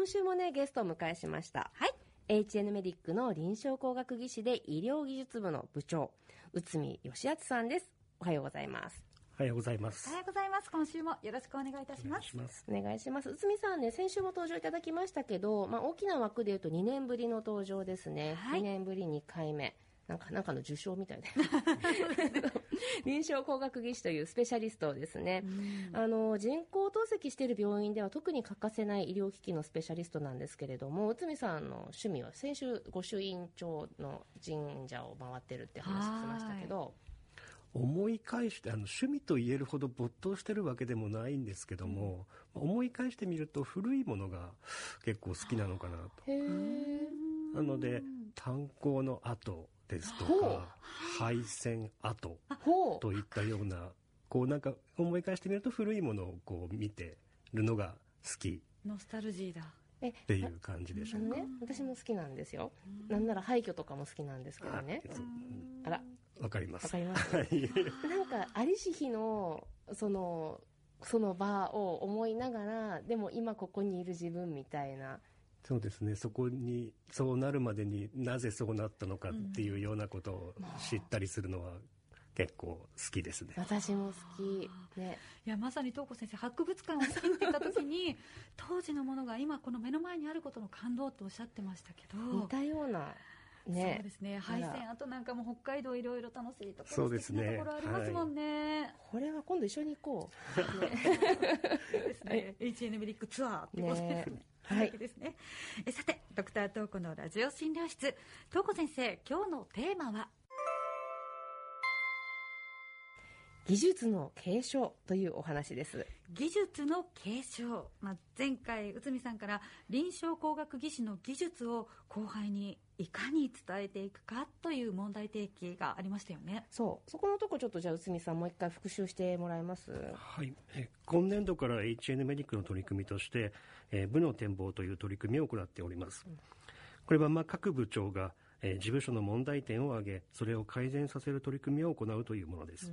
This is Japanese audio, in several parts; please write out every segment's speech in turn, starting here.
今週もね、ゲストを迎えしました。はい。HN メディックの臨床工学技師で医療技術部の部長、内海義敦さんです。おはようございます。おはようございます。おはようございます。今週もよろしくお願いいたします。お願いします。内海さんね、先週も登場いただきましたけど、まあ、大きな枠で言うと2年ぶりの登場ですね。はい2年ぶり2回目。なんか、なんかの受賞みたいで。臨床工学技師というスペシャリストですね。あの、人工透析している病院では特に欠かせない医療機器のスペシャリストなんですけれども、内海さんの趣味は先週、御朱印帳の神社を回ってるって話してましたけど、思い返して、あの、趣味と言えるほど没頭してるわけでもないんですけども、思い返してみると古いものが結構好きなのかなと。なので、炭鉱の跡ですとか、配線跡。といったような、こうなんか思い返してみると古いものをこう見てるのが好きノスタルジーだ。え、っていう感じでしょうか。ね、私も好きなんですよ。なんなら廃墟とかも好きなんですけどね。あら、わかります。わかりますはい。なんか、ありし日の、その、その場を思いながら、でも今ここにいる自分みたいな。そうですね。そこに、そうなるまでになぜそうなったのかっていうようなことを知ったりするのは結構好きですね。私も好き。ね。いや、まさに東子先生、博物館を好きって言った時に、当時のものが今この目の前にあることの感動っておっしゃってましたけど。似たような、ね。そうですね。配線、あとなんかもう北海道いろいろ楽しいところ、そうですねところありますもんね。これは今度一緒に行こう。ね ですね。HN メディックツアーってことですね。ねはいですね。えさて、ドクタートーコのラジオ診療室。トーコ先生、今日のテーマは？技術の継承というお話です。技術の継承。まあ、前回、内海さんから臨床工学技師の技術を後輩にいかに伝えていくかという問題提起がありましたよね。そう。そこのとこちょっとじゃあ内海さんもう一回復習してもらえますはい。え今年度から HN メディックの取り組みとして、えー部の展望という取り組みを行っております。これはまあ各部長が、えー事務所の問題点を挙げ、それを改善させる取り組みを行うというものです。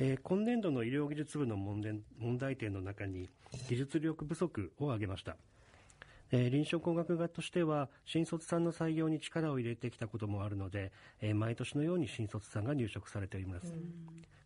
えー今年度の医療技術部の問題問題点の中に技術力不足を挙げました。えー臨床工学科としては新卒さんの採用に力を入れてきたこともあるので、えー毎年のように新卒さんが入職されております。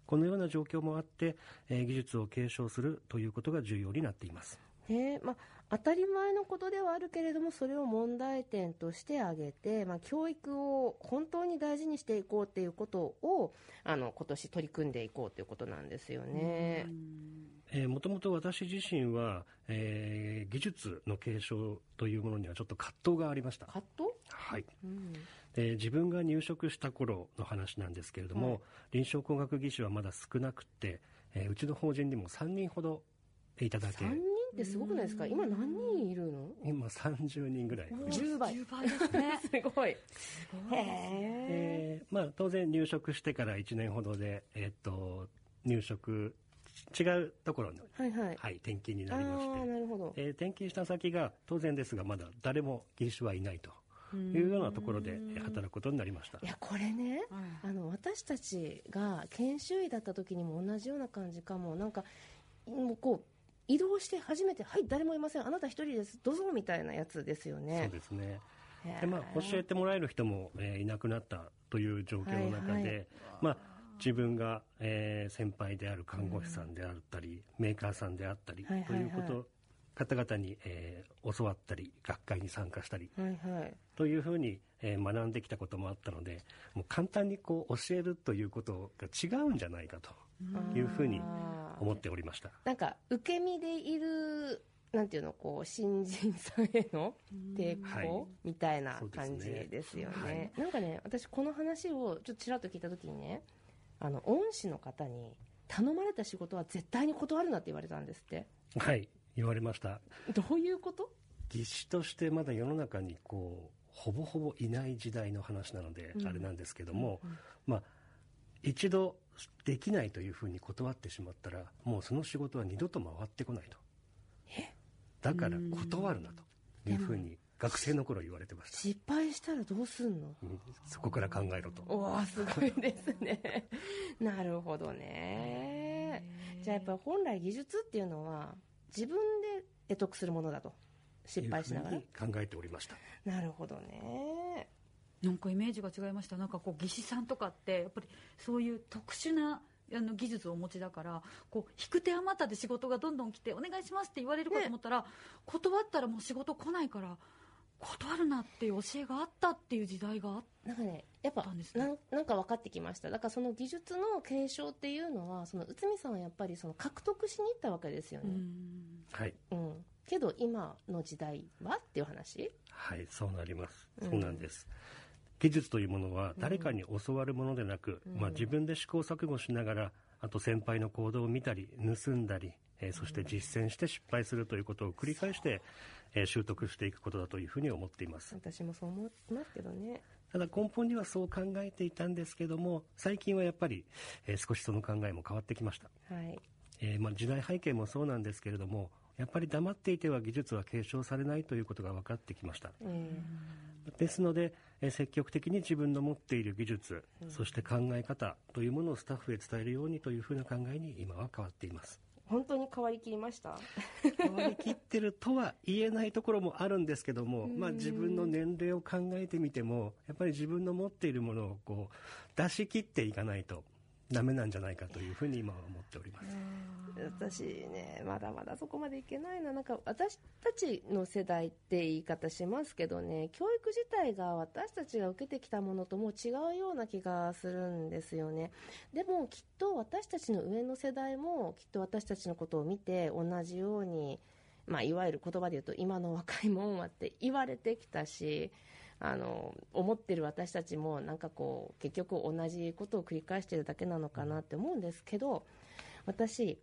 このような状況もあって、えー技術を継承するということが重要になっています。ねまあ、当たり前のことではあるけれどもそれを問題点として挙げて、まあ、教育を本当に大事にしていこうっていうことをあの今年取り組んでいこうということなんですよね。えーもともと私自身は、えー技術の継承というものにはちょっと葛藤がありました。葛藤？はい。うん。で自分が入職した頃の話なんですけれども、はい。臨床工学技師はまだ少なくて、えーうちの法人にも3人ほどいただけ。3人ってすごくないですか？今何人いるの？今30人ぐらい、10倍。10倍ですね。すごい。へえ。えー。まあ、当然入職してから1年ほどで、えっと入職違うところに、はいはい。はい、転勤にあなりまして、なるほど。えー転勤した先が当然ですがまだ誰も技師はいないというようなところでえー働くことになりましたいや、これね、はいあの、私たちが研修医だった時にも同じような感じかも。なんか、もうこう、移動して初めて、はい、誰もいません。あなた一人です。どうぞ、みたいなやつですよそうね。ですねで、まあ、教えてもらえる人も、えーいなくなったという状況の中で、はいはいまあ、自分が、えー先輩である看護師さんであったり、メーカーさんであったり、はいはいはいということ方々に、えー教わったり学会に参加したりはいはい。というふうに、えー学んできたこともあったのでもう簡単にこう教えるということが違うんじゃないかというふうに思っておりました。なんか、受け身でいる、なんていうの、こう、新人さんへの抵はい抗みたいなそうですね感じですよはねい。なんかね、私この話をちょっとちらっと聞いたときにね、あの、恩師の方に、頼まれた仕事は絶対に断るなって言われたんですって。はい言われました。どういうこと？技師としてまだ世の中にこうほぼほぼいない時代の話なので、あれなんですけども、まあ一度できないというふうに断ってしまったらもうその仕事は二度と回ってこないと。だから断るなというふうに学生の頃言われてました、失敗したらどうすんの？うんそこから考えろと。おわすごいですね。なるほどね。じゃあやっぱり本来技術っていうのは自分で得得するものだと。失敗しながら。考えておりました。なるほどね。なんかイメージが違いました。なんかこう技師さんとかってやっぱりそういう特殊なあの技術をお持ちだからこう引く手あまたで仕事がどんどん来てお願いしますって言われるかと思ったら、断ったらもう仕事来ないから断るなっていう教えがあったっていう時代があっなんかねやっぱたんですね。なんなんか分かってきました。だからその技術の継承っていうのはその内海さんはやっぱりその獲得しに行ったわけですよね、うん。はい。うん。けど今の時代はっていう話？はいそうなります、うん。そうなんです。技術というものは誰かに教わるものでなく、うん。まあ、自分で試行錯誤しながらあと先輩の行動を見たり盗んだり、えーそして実践して失敗するということを繰り返して、えー習得していくことだというふうに思っています。私もそう思いますけどね。ただ根本にはそう考えていたんですけども最近はやっぱり、えー少しその考えも変わってきました。はい。えーまあ、時代背景もそうなんですけれどもやっぱり黙っていては技術は継承されないということが分かってきました。えですので、えー積極的に自分の持っている技術、そして考え方というものをスタッフへ伝えるようにというふうな考えに今は変わっています。ー本当に変わりきりました？変わりきってるとは言えないところもあるんですけども、まあ、自分の年齢を考えてみてもやっぱり自分の持っているものをこう出し切っていかないとダメなんじゃないかというふうに今は思っております。私ねまだまだそこまでいけないな。なんか私たちの世代って言い方しますけどね教育自体が私たちが受けてきたものともう違うような気がするんですよね。でもきっと私たちの上の世代もきっと私たちのことを見て同じようにまあ、いわゆる言葉で言うと今の若いもんはって言われてきたしあの思ってる私たちもなんかこう結局同じことを繰り返してるだけなのかなって思うんですけど私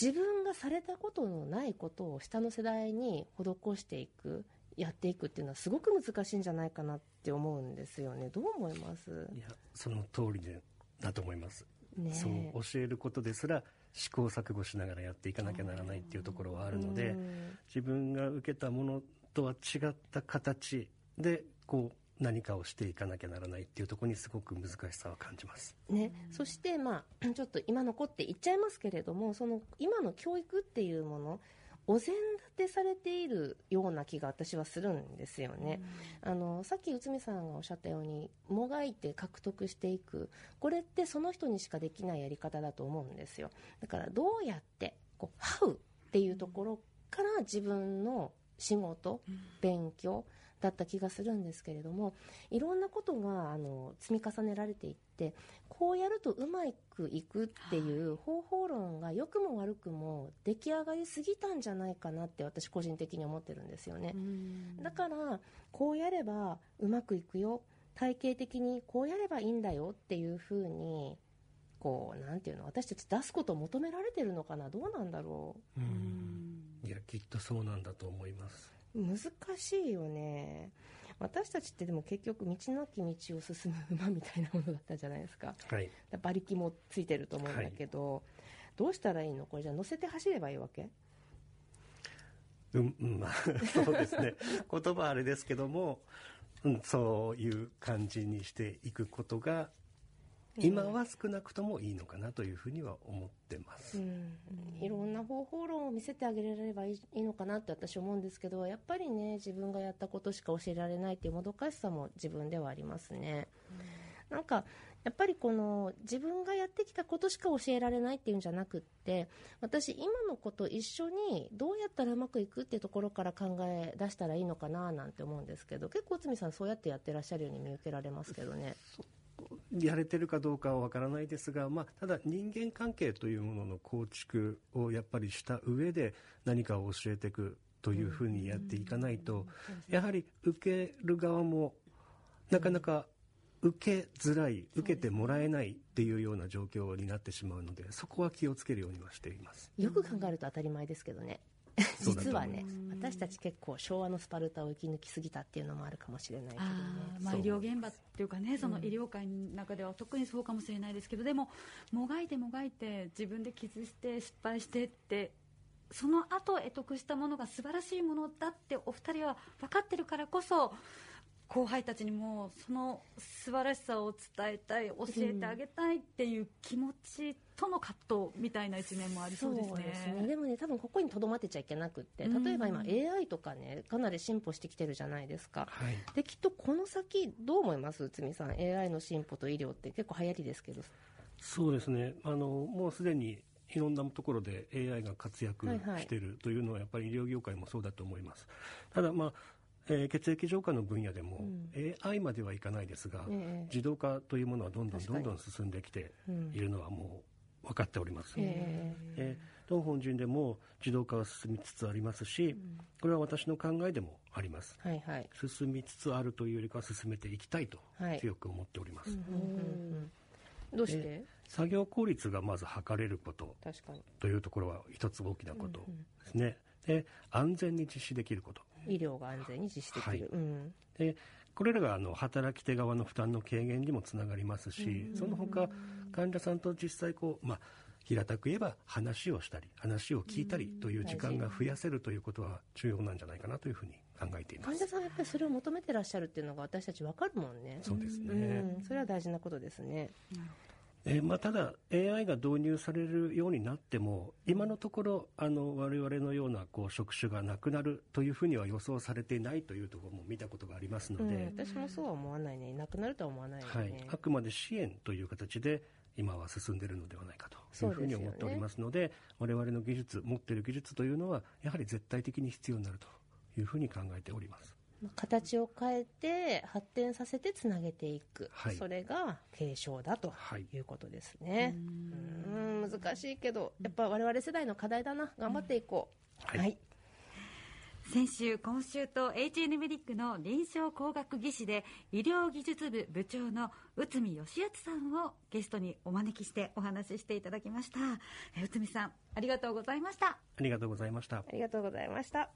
自分がされたことのないことを下の世代に施していくやっていくっていうのはすごく難しいんじゃないかなって思うんですよね。どう思います？いやその通りでだと思います、ねえ。そう教えることですら試行錯誤しながらやっていかなきゃならないっていうところはあるのでうん。自分が受けたものとは違った形でこう何かをしていかなきゃならないっていうところにすごく難しさは感じます。ね、そして、まあ、ちょっと今残って言っちゃいますけれどもその今の教育っていうものお膳立てされているような気が私はするんですよね、あのさっき内海さんがおっしゃったようにもがいて獲得していく。これってその人にしかできないやり方だと思うんですよ。だからどうやってこう「How」っていうところから自分の仕事勉強だった気がするんですけれどもいろんなことがあの積み重ねられていってこうやるとうまくいくっていう方法論が良くも悪くも出来上がりすぎたんじゃないかなって私個人的に思ってるんですよね。だからこうやればうまくいくよ。体系的にこうやればいいんだよっていうふうにこうなんていうの私たち出すことを求められてるのかな。どうなんだろいやきっとそうなんだと思います。う難しいよね。私たちってでも結局道なき道を進む馬みたいなものだったじゃないですか。はい。馬力もついてると思うんだけど、どうしたらいいの？これじゃあ乗せて走ればいいわけ？うん、うんまあ、そうですね。言葉はあれですけども、うん、そういう感じにしていくことが、今は少なくともいいのかなというふうには思ってます。うん、いろんな方法論を見せてあげられればいいのかなって私思うんですけどやっぱりね自分がやったことしか教えられないっていうもどかしさも自分ではありますね、なんかやっぱりこの自分がやってきたことしか教えられないっていうんじゃなくって私今のこと一緒にどうやったらうまくいくっていうところから考え出したらいいのかななんて思うんですけど結構内海さんそうやってやってらっしゃるように見受けられますけどねやれてるかどうかはわからないですが、まあ、ただ人間関係というものの構築をやっぱりした上で何かを教えていくというふうにやっていかないと、やはり受ける側もなかなか受けづらい、受けてもらえないっていうような状況になってしまうので、そこは気をつけるようにはしています。よく考えると当たり前ですけどね実はね私たち結構昭和のスパルタを生き抜きすぎたっていうのもあるかもしれないけどね。まあ、医療現場っていうかねその医療界の中では特にそうかもしれないですけどでももがいてもがいて自分で傷して失敗してってその後得得したものが素晴らしいものだってお二人は分かってるからこそ後輩たちにもその素晴らしさを伝えたい教えてあげたいっていう気持ちとの葛藤みたいな一面もありそうですね。ですね。でもね多分ここにとどまってちゃいけなくって例えば今 AI とかねかなり進歩してきてるじゃないですか。はい。できっとこの先どう思います？内海さん AI の進歩と医療って結構流行りですけど。そうですね。あのもうすでにいろんなところで AI が活躍しているというのはやっぱり医療業界もそうだと思います。ただまあえー血液浄化の分野でも、AI まではいかないですが、ええ。自動化というものはどんどんどんどん進んできてうん。いるのはもう分かっております、ええ。ー当本陣でも自動化は進みつつありますし、これは私の考えでもあります。はいはい。進みつつあるというよりかは進めていきたいとはい。強く思っております、どうして？作業効率がまず測れることというところは一つ大きなことですね、で安全に実施できること医療が安全に実施できる、はい。うん。でこれらがあの働き手側の負担の軽減にもつながりますし、その他患者さんと実際こう、まあ、平たく言えば話をしたり話を聞いたりという時間が増やせるということは重要なんじゃないかなというふうに考えています。患者さんはやっぱりそれを求めてらっしゃるっていうのが私たち分かるもんね。そうですね、うん、それは大事なことですねえーまあ、ただ AI が導入されるようになっても今のところあの我々のようなこう職種がなくなるというふうには予想されていないというところも見たことがありますので、うん、私もそうは思わないね。なくなるとは思わないよね、はい、あくまで支援という形で今は進んでいるのではないかというふうに思っておりますので我々の技術持っている技術というのはやはり絶対的に必要になるというふうに考えております。まあ形を変えて発展させてつなげていく、はい。それが継承だとはい。いうことですね、うん。難しいけどやっぱ我々世代の課題だな。頑張っていこう、はい。はい。先週今週と HN メディックの臨床工学技師で医療技術部部長の内海義康さんをゲストにお招きしてお話ししていただきました。え内海さんありがとうございました。ありがとうございました。ありがとうございました